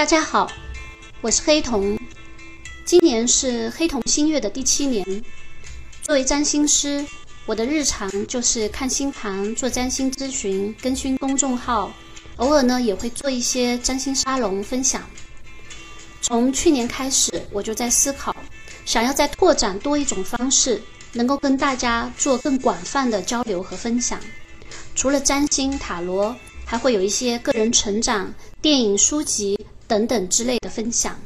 大家好，我是黑瞳，今年是黑瞳新月的第七年。作为占星师，我的日常就是看星盘、做占星咨询、更新公众号，偶尔呢也会做一些占星沙龙分享。从去年开始，我就在思考，想要再拓展多一种方式，能够跟大家做更广泛的交流和分享。除了占星、塔罗，还会有一些个人成长、电影、书籍。等等之类的分享，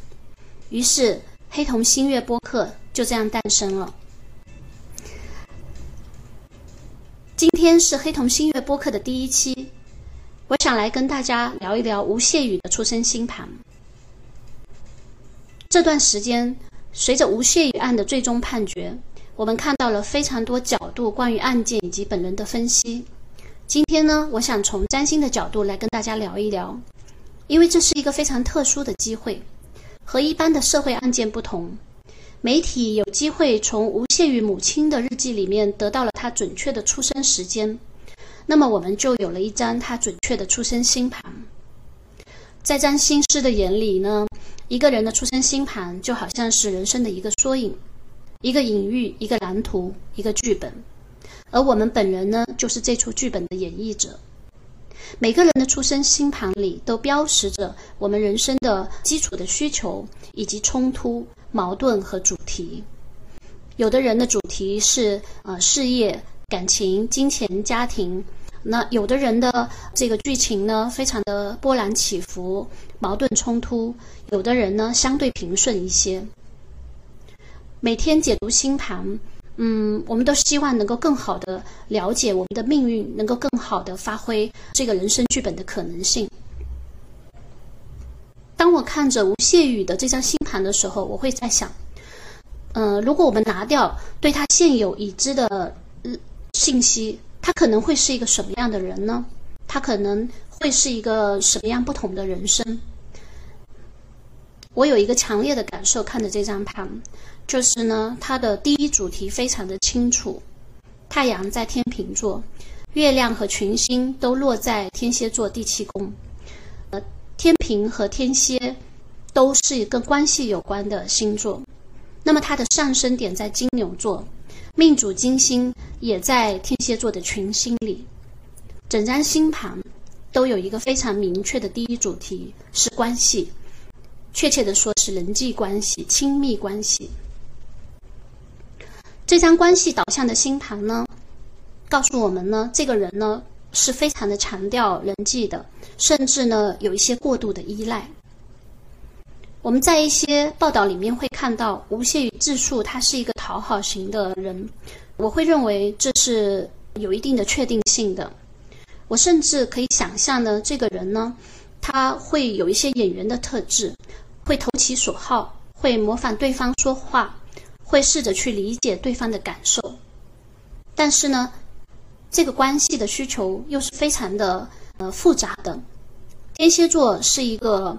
于是黑瞳星月播客就这样诞生了。今天是黑瞳星月播客的第一期，我想来跟大家聊一聊吴谢宇的出生星盘。这段时间，随着吴谢宇案的最终判决，我们看到了非常多角度关于案件以及本人的分析。今天呢，我想从占星的角度来跟大家聊一聊。因为这是一个非常特殊的机会，和一般的社会案件不同，媒体有机会从吴谢宇母亲的日记里面得到了他准确的出生时间，那么我们就有了一张他准确的出生星盘。在占星师的眼里呢，一个人的出生星盘就好像是人生的一个缩影，一个隐喻，一个蓝图，一个剧本，而我们本人呢，就是这出剧本的演绎者。每个人的出生星盘里都标识着我们人生的基础的需求以及冲突、矛盾和主题。有的人的主题是呃事业、感情、金钱、家庭；那有的人的这个剧情呢，非常的波澜起伏、矛盾冲突；有的人呢，相对平顺一些。每天解读星盘。嗯，我们都希望能够更好的了解我们的命运，能够更好的发挥这个人生剧本的可能性。当我看着吴谢宇的这张星盘的时候，我会在想，嗯，如果我们拿掉对他现有已知的信息，他可能会是一个什么样的人呢？他可能会是一个什么样不同的人生？我有一个强烈的感受，看着这张盘。就是呢，它的第一主题非常的清楚，太阳在天平座，月亮和群星都落在天蝎座第七宫，呃，天平和天蝎都是跟关系有关的星座。那么它的上升点在金牛座，命主金星也在天蝎座的群星里，整张星盘都有一个非常明确的第一主题是关系，确切的说是人际关系、亲密关系。这张关系导向的星盘呢，告诉我们呢，这个人呢是非常的强调人际的，甚至呢有一些过度的依赖。我们在一些报道里面会看到吴谢宇自述他是一个讨好型的人，我会认为这是有一定的确定性的。我甚至可以想象呢，这个人呢，他会有一些演员的特质，会投其所好，会模仿对方说话。会试着去理解对方的感受，但是呢，这个关系的需求又是非常的呃复杂的。天蝎座是一个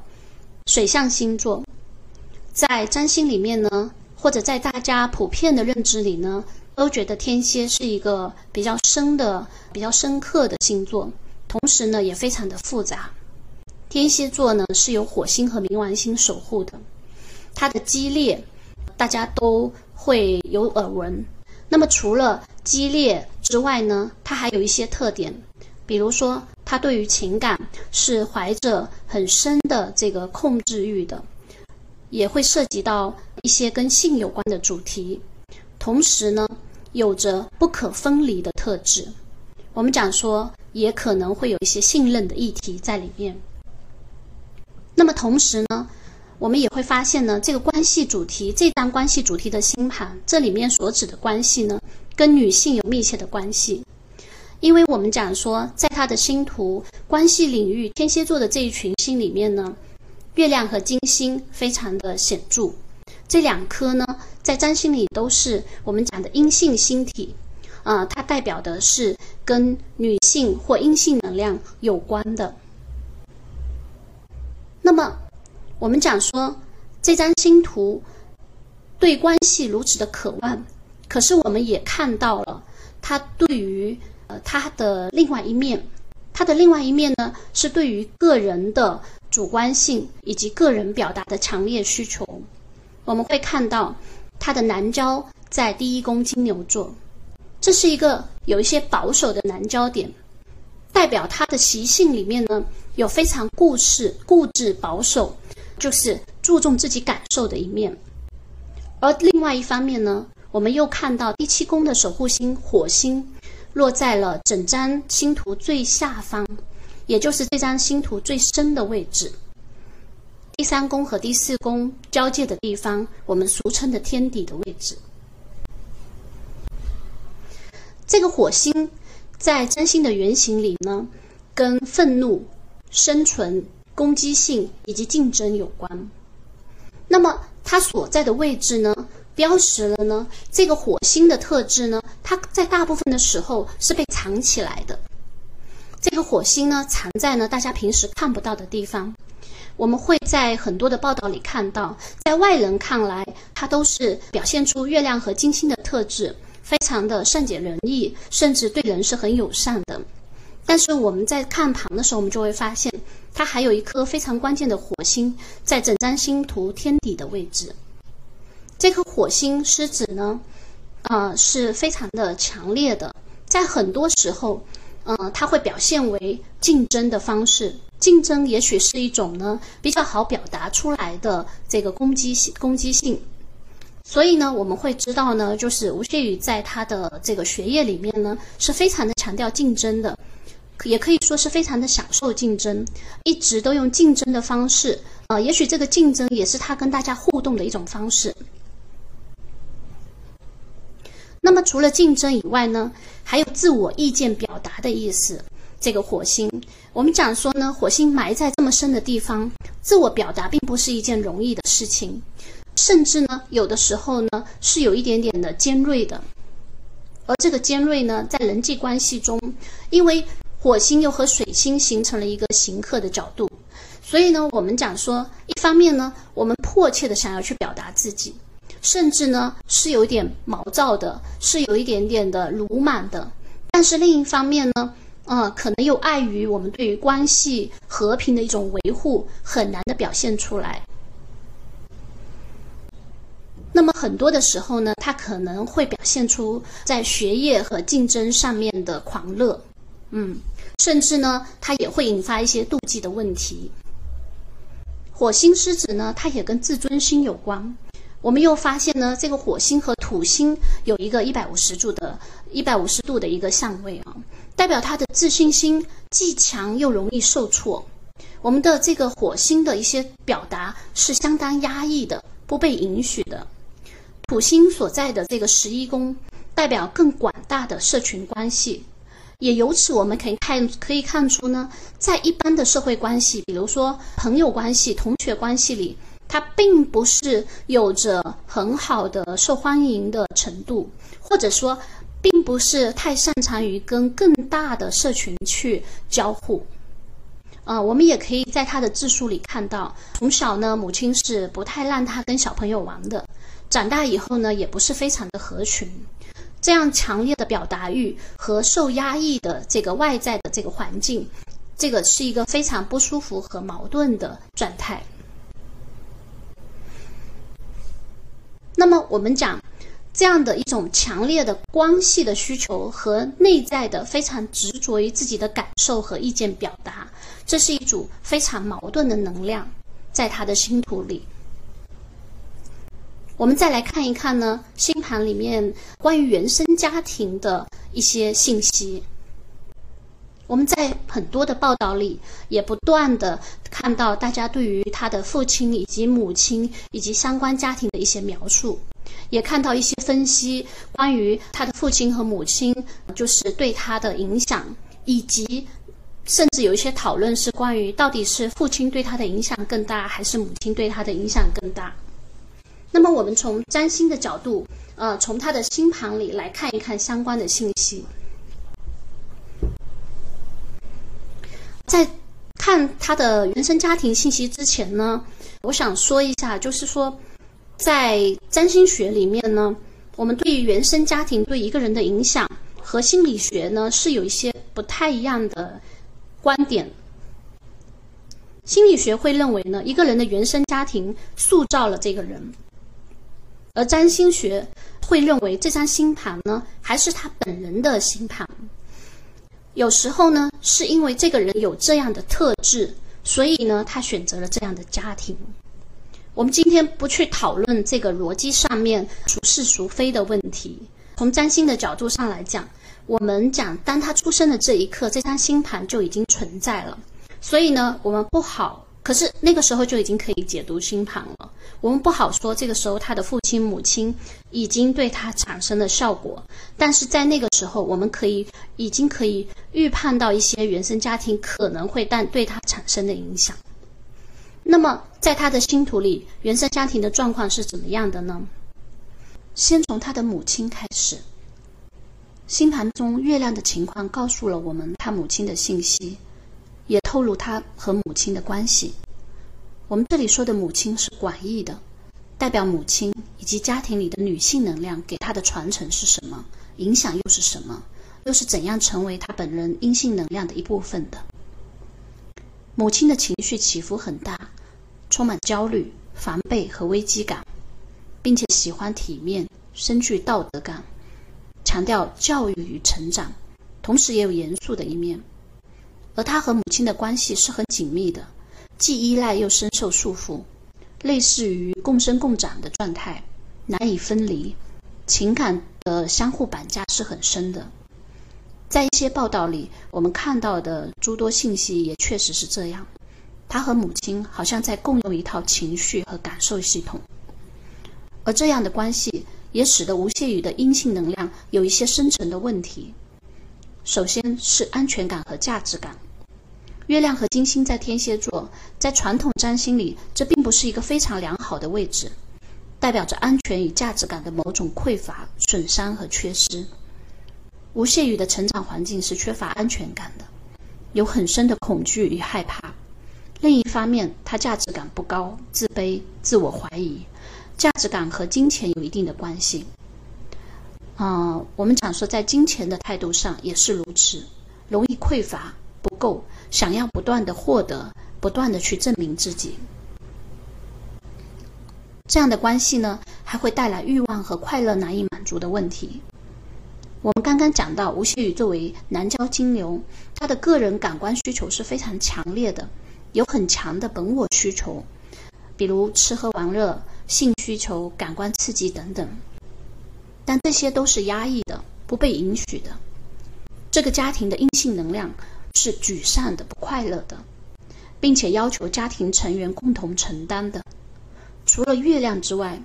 水象星座，在占星里面呢，或者在大家普遍的认知里呢，都觉得天蝎是一个比较深的、比较深刻的星座，同时呢，也非常的复杂。天蝎座呢是由火星和冥王星守护的，它的激烈。大家都会有耳闻。那么除了激烈之外呢，它还有一些特点，比如说，它对于情感是怀着很深的这个控制欲的，也会涉及到一些跟性有关的主题。同时呢，有着不可分离的特质。我们讲说，也可能会有一些信任的议题在里面。那么同时呢？我们也会发现呢，这个关系主题，这张关系主题的星盘，这里面所指的关系呢，跟女性有密切的关系。因为我们讲说，在他的星图关系领域，天蝎座的这一群星里面呢，月亮和金星非常的显著。这两颗呢，在占星里都是我们讲的阴性星体，啊，它代表的是跟女性或阴性能量有关的。那么。我们讲说，这张星图对关系如此的渴望，可是我们也看到了他对于呃他的另外一面，他的另外一面呢是对于个人的主观性以及个人表达的强烈需求。我们会看到他的南交在第一宫金牛座，这是一个有一些保守的南交点，代表他的习性里面呢有非常固执、固执、保守，就是注重自己感受的一面。而另外一方面呢，我们又看到第七宫的守护星火星落在了整张星图最下方，也就是这张星图最深的位置。第三宫和第四宫交界的地方，我们俗称的天底的位置。这个火星在真心的原型里呢，跟愤怒、生存、攻击性以及竞争有关。那么它所在的位置呢，标识了呢这个火星的特质呢，它在大部分的时候是被藏起来的。这个火星呢，藏在呢大家平时看不到的地方。我们会在很多的报道里看到，在外人看来，它都是表现出月亮和金星的特质，非常的善解人意，甚至对人是很友善的。但是我们在看盘的时候，我们就会发现，它还有一颗非常关键的火星在整张星图天底的位置。这颗火星狮子呢，呃，是非常的强烈的，在很多时候，呃，它会表现为竞争的方式。竞争也许是一种呢比较好表达出来的这个攻击性攻击性，所以呢我们会知道呢，就是吴谢宇在他的这个学业里面呢是非常的强调竞争的，也可以说是非常的享受竞争，一直都用竞争的方式，呃，也许这个竞争也是他跟大家互动的一种方式。那么除了竞争以外呢，还有自我意见表达的意思。这个火星，我们讲说呢，火星埋在这么深的地方，自我表达并不是一件容易的事情，甚至呢，有的时候呢是有一点点的尖锐的。而这个尖锐呢，在人际关系中，因为火星又和水星形成了一个刑克的角度，所以呢，我们讲说，一方面呢，我们迫切的想要去表达自己，甚至呢是有点毛躁的，是有一点点的鲁莽的，但是另一方面呢。呃，可能又碍于我们对于关系和平的一种维护，很难的表现出来。那么很多的时候呢，他可能会表现出在学业和竞争上面的狂热，嗯，甚至呢，它也会引发一些妒忌的问题。火星狮子呢，它也跟自尊心有关。我们又发现呢，这个火星和土星有一个一百五十度的、一百五十度的一个相位啊。代表他的自信心既强又容易受挫。我们的这个火星的一些表达是相当压抑的，不被允许的。土星所在的这个十一宫，代表更广大的社群关系，也由此我们可以看可以看出呢，在一般的社会关系，比如说朋友关系、同学关系里，它并不是有着很好的受欢迎的程度，或者说。并不是太擅长于跟更大的社群去交互，啊，我们也可以在他的自述里看到，从小呢，母亲是不太让他跟小朋友玩的，长大以后呢，也不是非常的合群，这样强烈的表达欲和受压抑的这个外在的这个环境，这个是一个非常不舒服和矛盾的状态。那么我们讲。这样的一种强烈的关系的需求和内在的非常执着于自己的感受和意见表达，这是一组非常矛盾的能量，在他的星图里。我们再来看一看呢，星盘里面关于原生家庭的一些信息。我们在很多的报道里也不断的看到大家对于他的父亲以及母亲以及相关家庭的一些描述。也看到一些分析，关于他的父亲和母亲，就是对他的影响，以及甚至有一些讨论是关于到底是父亲对他的影响更大，还是母亲对他的影响更大。那么我们从占星的角度，呃，从他的星盘里来看一看相关的信息。在看他的原生家庭信息之前呢，我想说一下，就是说。在占星学里面呢，我们对于原生家庭对一个人的影响和心理学呢是有一些不太一样的观点。心理学会认为呢，一个人的原生家庭塑造了这个人，而占星学会认为这张星盘呢，还是他本人的星盘。有时候呢，是因为这个人有这样的特质，所以呢，他选择了这样的家庭。我们今天不去讨论这个逻辑上面孰是孰非的问题。从占星的角度上来讲，我们讲，当他出生的这一刻，这张星盘就已经存在了。所以呢，我们不好，可是那个时候就已经可以解读星盘了。我们不好说这个时候他的父亲母亲已经对他产生了效果，但是在那个时候，我们可以已经可以预判到一些原生家庭可能会但对他产生的影响。那么，在他的星图里，原生家庭的状况是怎么样的呢？先从他的母亲开始。星盘中月亮的情况告诉了我们他母亲的信息，也透露他和母亲的关系。我们这里说的母亲是广义的，代表母亲以及家庭里的女性能量给他的传承是什么，影响又是什么，又是怎样成为他本人阴性能量的一部分的。母亲的情绪起伏很大。充满焦虑、防备和危机感，并且喜欢体面、深具道德感，强调教育与成长，同时也有严肃的一面。而他和母亲的关系是很紧密的，既依赖又深受束缚，类似于共生共长的状态，难以分离，情感的相互绑架是很深的。在一些报道里，我们看到的诸多信息也确实是这样。他和母亲好像在共用一套情绪和感受系统，而这样的关系也使得吴谢宇的阴性能量有一些深层的问题。首先是安全感和价值感。月亮和金星在天蝎座，在传统占星里，这并不是一个非常良好的位置，代表着安全与价值感的某种匮乏、损伤和缺失。吴谢宇的成长环境是缺乏安全感的，有很深的恐惧与害怕。另一方面，他价值感不高，自卑、自我怀疑，价值感和金钱有一定的关系。啊，我们讲说，在金钱的态度上也是如此，容易匮乏、不够，想要不断的获得，不断的去证明自己。这样的关系呢，还会带来欲望和快乐难以满足的问题。我们刚刚讲到，吴谢宇作为南交金牛，他的个人感官需求是非常强烈的。有很强的本我需求，比如吃喝玩乐、性需求、感官刺激等等，但这些都是压抑的、不被允许的。这个家庭的阴性能量是沮丧的、不快乐的，并且要求家庭成员共同承担的。除了月亮之外，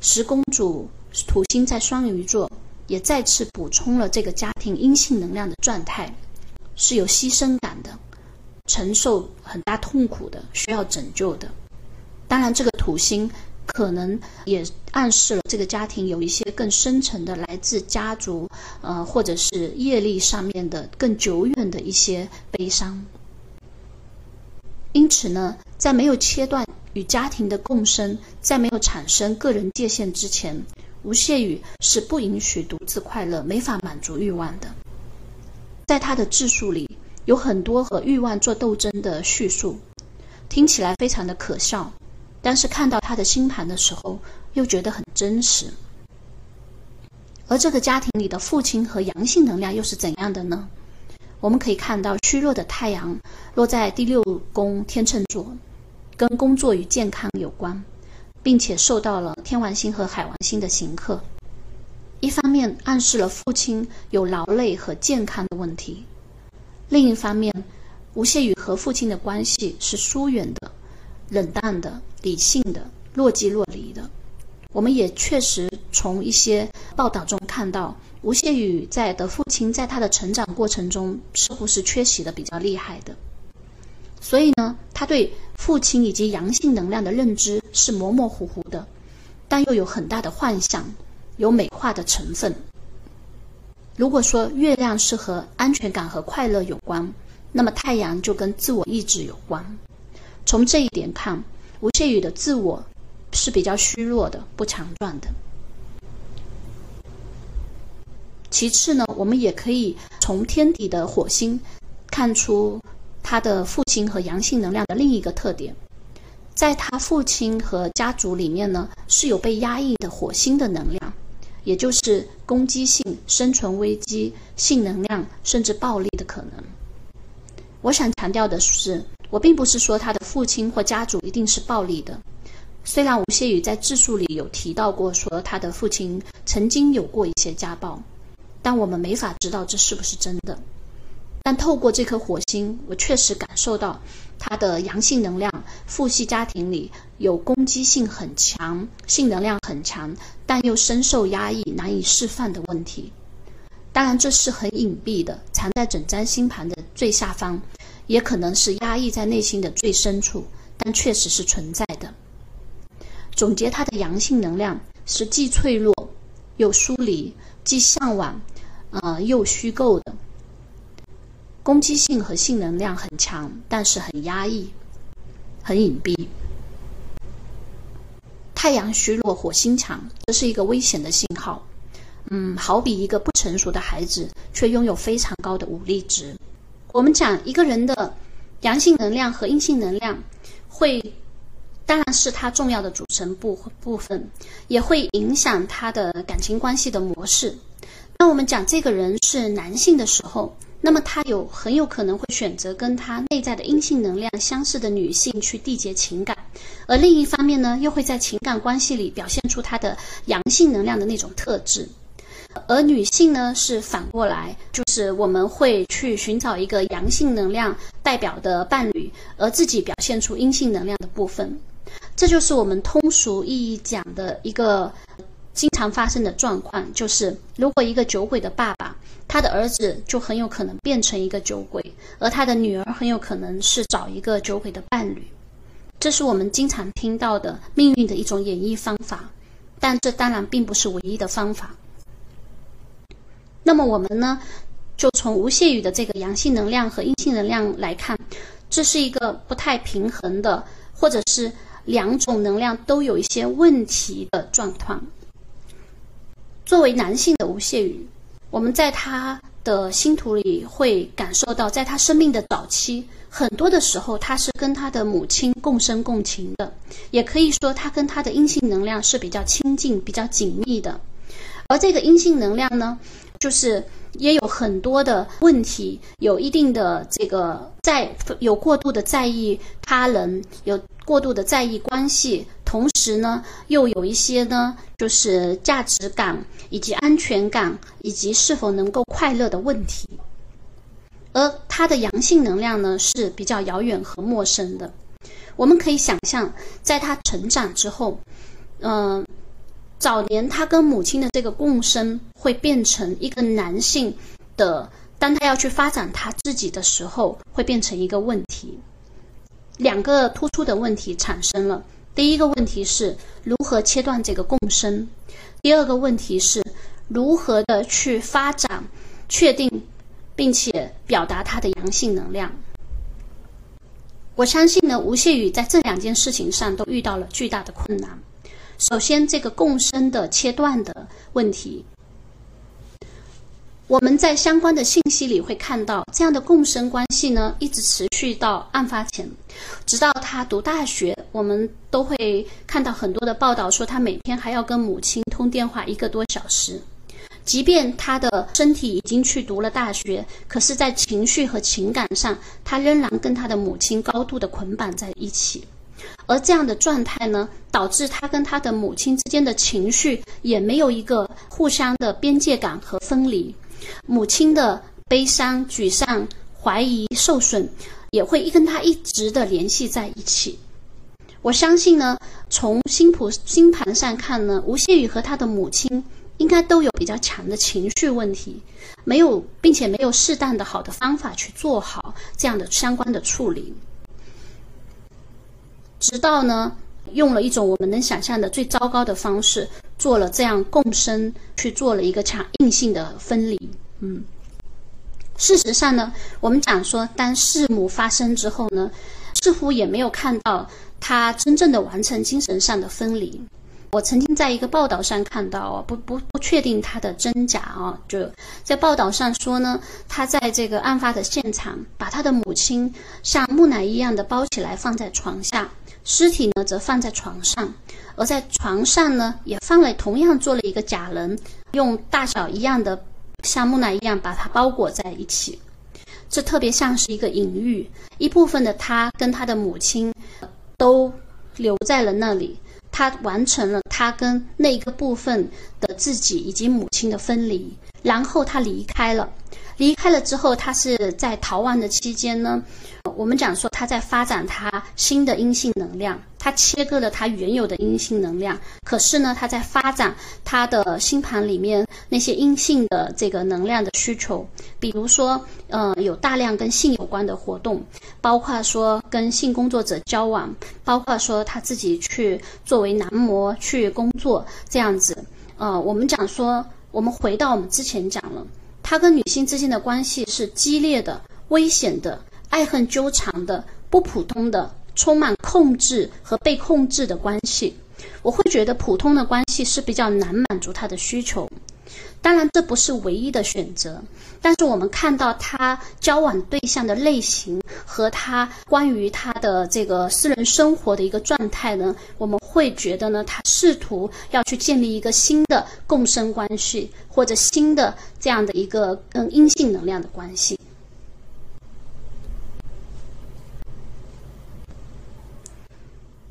十公主土星在双鱼座，也再次补充了这个家庭阴性能量的状态，是有牺牲感的。承受很大痛苦的，需要拯救的。当然，这个土星可能也暗示了这个家庭有一些更深层的来自家族，呃，或者是业力上面的更久远的一些悲伤。因此呢，在没有切断与家庭的共生，在没有产生个人界限之前，吴谢宇是不允许独自快乐、没法满足欲望的。在他的自述里。有很多和欲望做斗争的叙述，听起来非常的可笑，但是看到他的星盘的时候，又觉得很真实。而这个家庭里的父亲和阳性能量又是怎样的呢？我们可以看到虚弱的太阳落在第六宫天秤座，跟工作与健康有关，并且受到了天王星和海王星的刑克。一方面暗示了父亲有劳累和健康的问题。另一方面，吴谢宇和父亲的关系是疏远的、冷淡的、理性的、若即若离的。我们也确实从一些报道中看到，吴谢宇在的父亲在他的成长过程中似乎是缺席的比较厉害的。所以呢，他对父亲以及阳性能量的认知是模模糊糊的，但又有很大的幻想，有美化的成分。如果说月亮是和安全感和快乐有关，那么太阳就跟自我意志有关。从这一点看，吴谢宇的自我是比较虚弱的、不强壮的。其次呢，我们也可以从天底的火星看出他的父亲和阳性能量的另一个特点，在他父亲和家族里面呢，是有被压抑的火星的能量，也就是攻击性、生存危机、性能量甚至暴力的可能。我想强调的是，我并不是说他的父亲或家族一定是暴力的。虽然吴谢宇在自述里有提到过，说他的父亲曾经有过一些家暴，但我们没法知道这是不是真的。但透过这颗火星，我确实感受到他的阳性能量，父系家庭里有攻击性很强、性能量很强，但又深受压抑、难以释放的问题。当然，这是很隐蔽的，藏在整张星盘的最下方，也可能是压抑在内心的最深处，但确实是存在的。总结他的阳性能量是既脆弱又疏离，既向往，呃又虚构的。攻击性和性能量很强，但是很压抑，很隐蔽。太阳虚弱，火星强，这是一个危险的信号。嗯，好比一个不成熟的孩子，却拥有非常高的武力值。我们讲一个人的阳性能量和阴性能量，会当然是他重要的组成部部分，也会影响他的感情关系的模式。那我们讲这个人是男性的时候，那么他有很有可能会选择跟他内在的阴性能量相似的女性去缔结情感，而另一方面呢，又会在情感关系里表现出他的阳性能量的那种特质。而女性呢，是反过来，就是我们会去寻找一个阳性能量代表的伴侣，而自己表现出阴性能量的部分。这就是我们通俗意义讲的一个经常发生的状况，就是如果一个酒鬼的爸爸，他的儿子就很有可能变成一个酒鬼，而他的女儿很有可能是找一个酒鬼的伴侣。这是我们经常听到的命运的一种演绎方法，但这当然并不是唯一的方法。那么我们呢，就从无谢宇的这个阳性能量和阴性能量来看，这是一个不太平衡的，或者是两种能量都有一些问题的状况。作为男性的无谢宇，我们在他的星图里会感受到，在他生命的早期，很多的时候他是跟他的母亲共生共情的，也可以说他跟他的阴性能量是比较亲近、比较紧密的，而这个阴性能量呢？就是也有很多的问题，有一定的这个在有过度的在意他人，有过度的在意关系，同时呢，又有一些呢，就是价值感以及安全感以及是否能够快乐的问题。而他的阳性能量呢是比较遥远和陌生的。我们可以想象，在他成长之后，嗯。早年他跟母亲的这个共生会变成一个男性的，当他要去发展他自己的时候，会变成一个问题。两个突出的问题产生了。第一个问题是如何切断这个共生，第二个问题是如何的去发展、确定并且表达他的阳性能量。我相信呢，吴谢宇在这两件事情上都遇到了巨大的困难。首先，这个共生的切断的问题，我们在相关的信息里会看到，这样的共生关系呢，一直持续到案发前，直到他读大学，我们都会看到很多的报道说，他每天还要跟母亲通电话一个多小时。即便他的身体已经去读了大学，可是，在情绪和情感上，他仍然跟他的母亲高度的捆绑在一起。而这样的状态呢，导致他跟他的母亲之间的情绪也没有一个互相的边界感和分离。母亲的悲伤、沮丧、怀疑、受损，也会跟他一直的联系在一起。我相信呢，从星谱星盘上看呢，吴谢宇和他的母亲应该都有比较强的情绪问题，没有，并且没有适当的好的方法去做好这样的相关的处理。直到呢，用了一种我们能想象的最糟糕的方式，做了这样共生，去做了一个强硬性的分离。嗯，事实上呢，我们讲说，当弑母发生之后呢，似乎也没有看到他真正的完成精神上的分离。我曾经在一个报道上看到，不不不确定它的真假啊，就在报道上说呢，他在这个案发的现场，把他的母亲像木乃伊一样的包起来放在床下，尸体呢则放在床上，而在床上呢也放了同样做了一个假人，用大小一样的像木乃伊一样把它包裹在一起，这特别像是一个隐喻，一部分的他跟他的母亲都留在了那里。他完成了他跟那个部分的自己以及母亲的分离，然后他离开了。离开了之后，他是在逃亡的期间呢。我们讲说他在发展他新的阴性能量，他切割了他原有的阴性能量。可是呢，他在发展他的星盘里面那些阴性的这个能量的需求，比如说，呃，有大量跟性有关的活动，包括说跟性工作者交往，包括说他自己去作为男模去工作这样子。呃，我们讲说，我们回到我们之前讲了。他跟女性之间的关系是激烈的、危险的、爱恨纠缠的、不普通的、充满控制和被控制的关系。我会觉得普通的关系是比较难满足他的需求。当然，这不是唯一的选择。但是我们看到他交往对象的类型和他关于他的这个私人生活的一个状态呢，我们会觉得呢，他试图要去建立一个新的共生关系，或者新的这样的一个跟阴性能量的关系。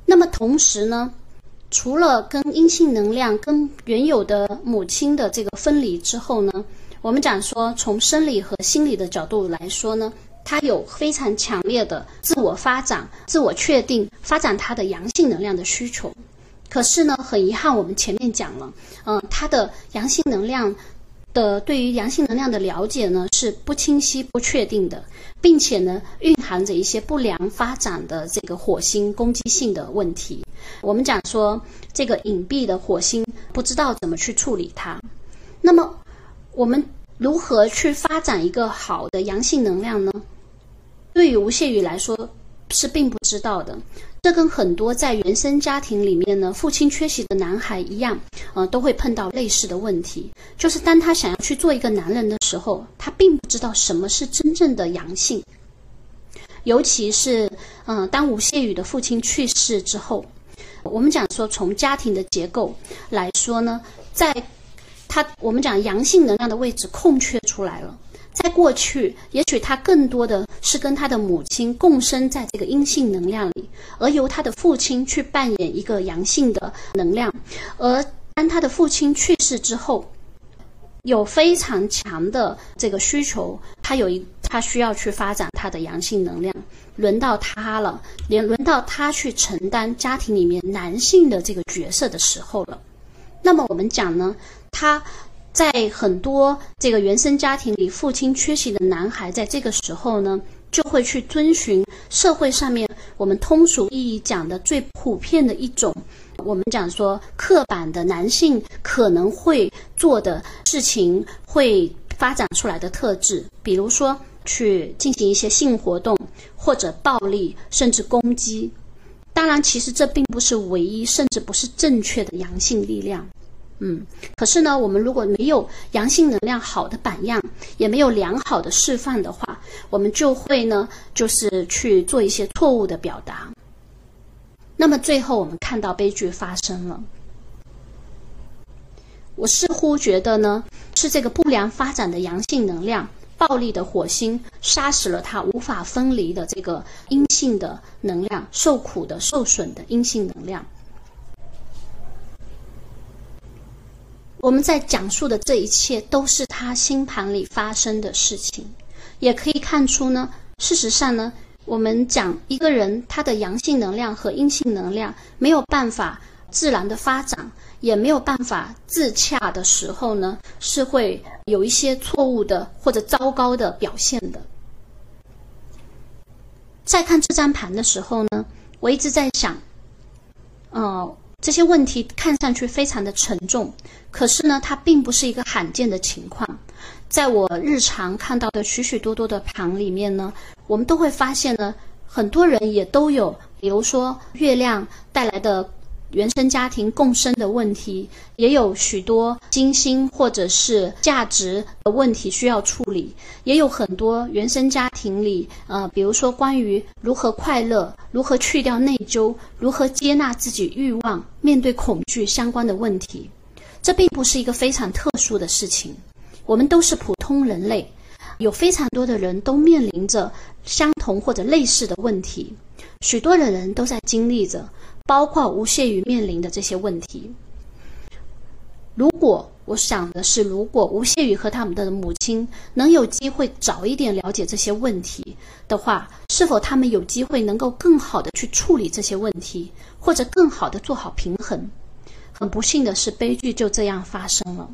那么同时呢？除了跟阴性能量、跟原有的母亲的这个分离之后呢，我们讲说从生理和心理的角度来说呢，它有非常强烈的自我发展、自我确定、发展它的阳性能量的需求。可是呢，很遗憾，我们前面讲了，嗯，它的阳性能量。的对于阳性能量的了解呢是不清晰、不确定的，并且呢蕴含着一些不良发展的这个火星攻击性的问题。我们讲说这个隐蔽的火星不知道怎么去处理它。那么我们如何去发展一个好的阳性能量呢？对于吴谢宇来说是并不知道的。这跟很多在原生家庭里面呢，父亲缺席的男孩一样，呃，都会碰到类似的问题。就是当他想要去做一个男人的时候，他并不知道什么是真正的阳性。尤其是，嗯，当吴谢宇的父亲去世之后，我们讲说从家庭的结构来说呢，在他我们讲阳性能量的位置空缺出来了。在过去，也许他更多的是跟他的母亲共生在这个阴性能量里，而由他的父亲去扮演一个阳性的能量。而当他的父亲去世之后，有非常强的这个需求，他有一他需要去发展他的阳性能量，轮到他了，连轮到他去承担家庭里面男性的这个角色的时候了。那么我们讲呢，他。在很多这个原生家庭里，父亲缺席的男孩，在这个时候呢，就会去遵循社会上面我们通俗意义讲的最普遍的一种，我们讲说刻板的男性可能会做的事情，会发展出来的特质，比如说去进行一些性活动，或者暴力，甚至攻击。当然，其实这并不是唯一，甚至不是正确的阳性力量。嗯，可是呢，我们如果没有阳性能量好的榜样，也没有良好的示范的话，我们就会呢，就是去做一些错误的表达。那么最后我们看到悲剧发生了，我似乎觉得呢，是这个不良发展的阳性能量，暴力的火星杀死了他无法分离的这个阴性的能量，受苦的、受损的阴性能量。我们在讲述的这一切都是他星盘里发生的事情，也可以看出呢。事实上呢，我们讲一个人他的阳性能量和阴性能量没有办法自然的发展，也没有办法自洽的时候呢，是会有一些错误的或者糟糕的表现的。在看这张盘的时候呢，我一直在想，哦。这些问题看上去非常的沉重，可是呢，它并不是一个罕见的情况。在我日常看到的许许多多的盘里面呢，我们都会发现呢，很多人也都有，比如说月亮带来的原生家庭共生的问题，也有许多金星或者是价值的问题需要处理，也有很多原生家庭里，呃，比如说关于如何快乐、如何去掉内疚、如何接纳自己欲望、面对恐惧相关的问题。这并不是一个非常特殊的事情，我们都是普通人类，有非常多的人都面临着相同或者类似的问题，许多的人都在经历着。包括吴谢宇面临的这些问题。如果我想的是，如果吴谢宇和他们的母亲能有机会早一点了解这些问题的话，是否他们有机会能够更好的去处理这些问题，或者更好的做好平衡？很不幸的是，悲剧就这样发生了。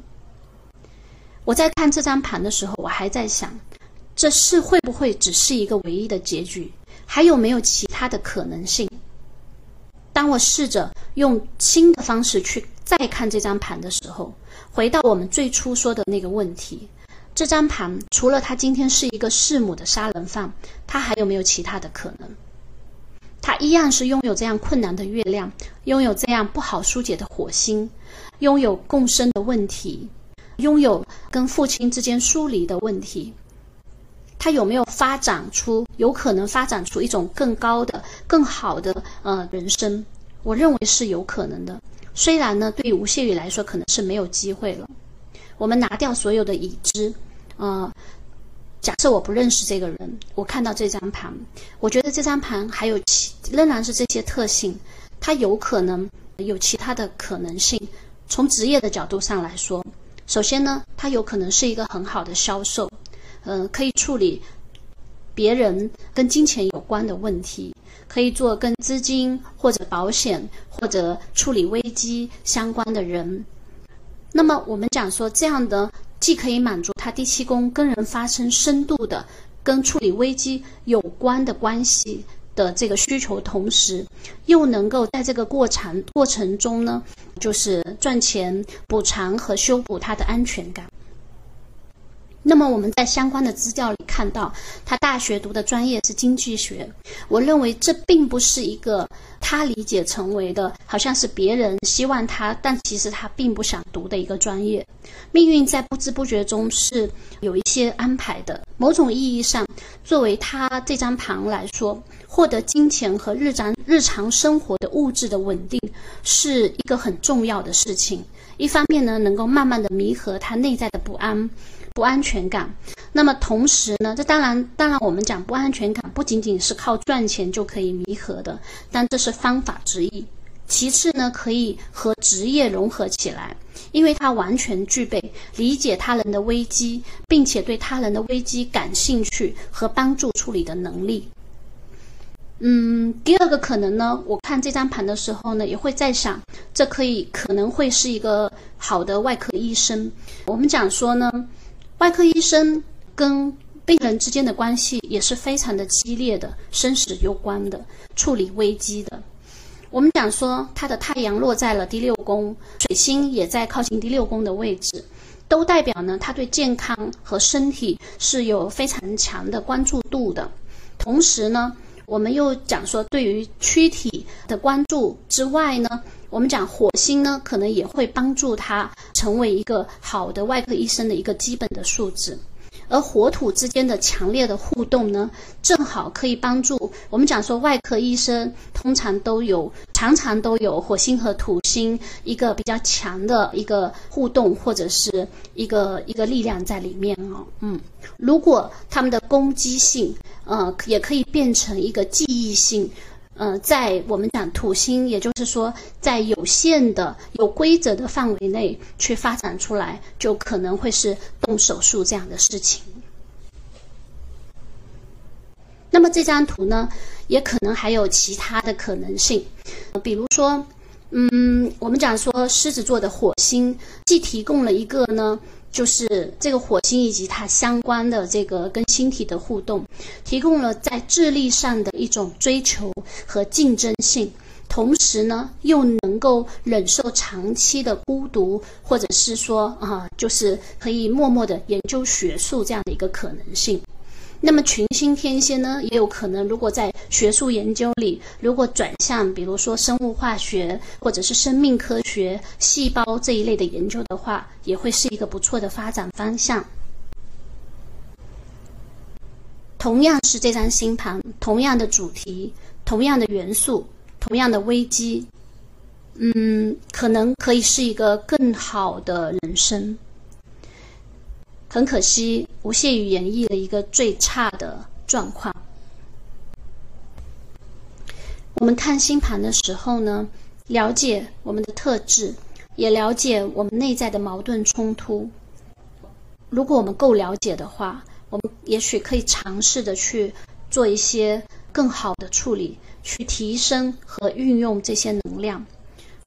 我在看这张盘的时候，我还在想，这是会不会只是一个唯一的结局？还有没有其他的可能性？当我试着用新的方式去再看这张盘的时候，回到我们最初说的那个问题：这张盘除了他今天是一个弑母的杀人犯，他还有没有其他的可能？他一样是拥有这样困难的月亮，拥有这样不好疏解的火星，拥有共生的问题，拥有跟父亲之间疏离的问题。他有没有发展出有可能发展出一种更高的、更好的呃人生？我认为是有可能的。虽然呢，对于吴谢宇来说可能是没有机会了。我们拿掉所有的已知，呃，假设我不认识这个人，我看到这张盘，我觉得这张盘还有其仍然是这些特性，它有可能有其他的可能性。从职业的角度上来说，首先呢，它有可能是一个很好的销售。嗯，可以处理别人跟金钱有关的问题，可以做跟资金或者保险或者处理危机相关的人。那么我们讲说，这样的既可以满足他第七宫跟人发生深度的跟处理危机有关的关系的这个需求，同时又能够在这个过程过程中呢，就是赚钱补偿和修补他的安全感。那么我们在相关的资料里看到，他大学读的专业是经济学。我认为这并不是一个他理解成为的，好像是别人希望他，但其实他并不想读的一个专业。命运在不知不觉中是有一些安排的。某种意义上，作为他这张盘来说，获得金钱和日常日常生活的物质的稳定是一个很重要的事情。一方面呢，能够慢慢的弥合他内在的不安。不安全感，那么同时呢，这当然，当然我们讲不安全感不仅仅是靠赚钱就可以弥合的，但这是方法之一。其次呢，可以和职业融合起来，因为它完全具备理解他人的危机，并且对他人的危机感兴趣和帮助处理的能力。嗯，第二个可能呢，我看这张盘的时候呢，也会在想，这可以可能会是一个好的外科医生。我们讲说呢。外科医生跟病人之间的关系也是非常的激烈的，生死攸关的，处理危机的。我们讲说，他的太阳落在了第六宫，水星也在靠近第六宫的位置，都代表呢，他对健康和身体是有非常强的关注度的。同时呢，我们又讲说，对于躯体的关注之外呢。我们讲火星呢，可能也会帮助他成为一个好的外科医生的一个基本的素质，而火土之间的强烈的互动呢，正好可以帮助我们讲说外科医生通常都有常常都有火星和土星一个比较强的一个互动或者是一个一个力量在里面哦，嗯，如果他们的攻击性，呃，也可以变成一个记忆性。呃，在我们讲土星，也就是说，在有限的、有规则的范围内去发展出来，就可能会是动手术这样的事情。那么这张图呢，也可能还有其他的可能性，比如说，嗯，我们讲说狮子座的火星，既提供了一个呢。就是这个火星以及它相关的这个跟星体的互动，提供了在智力上的一种追求和竞争性，同时呢又能够忍受长期的孤独，或者是说啊，就是可以默默的研究学术这样的一个可能性。那么群星天蝎呢，也有可能，如果在学术研究里，如果转向，比如说生物化学或者是生命科学、细胞这一类的研究的话，也会是一个不错的发展方向。同样是这张星盘，同样的主题，同样的元素，同样的危机，嗯，可能可以是一个更好的人生。很可惜，无懈于演绎了一个最差的状况。我们看星盘的时候呢，了解我们的特质，也了解我们内在的矛盾冲突。如果我们够了解的话，我们也许可以尝试的去做一些更好的处理，去提升和运用这些能量。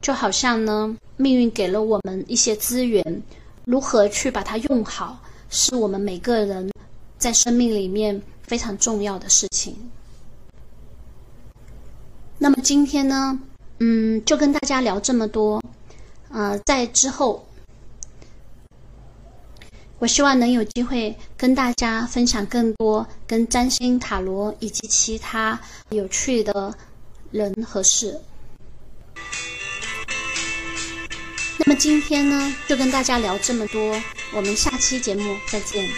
就好像呢，命运给了我们一些资源，如何去把它用好？是我们每个人在生命里面非常重要的事情。那么今天呢，嗯，就跟大家聊这么多。呃，在之后，我希望能有机会跟大家分享更多跟占星塔罗以及其他有趣的人和事。那么今天呢，就跟大家聊这么多。我们下期节目再见。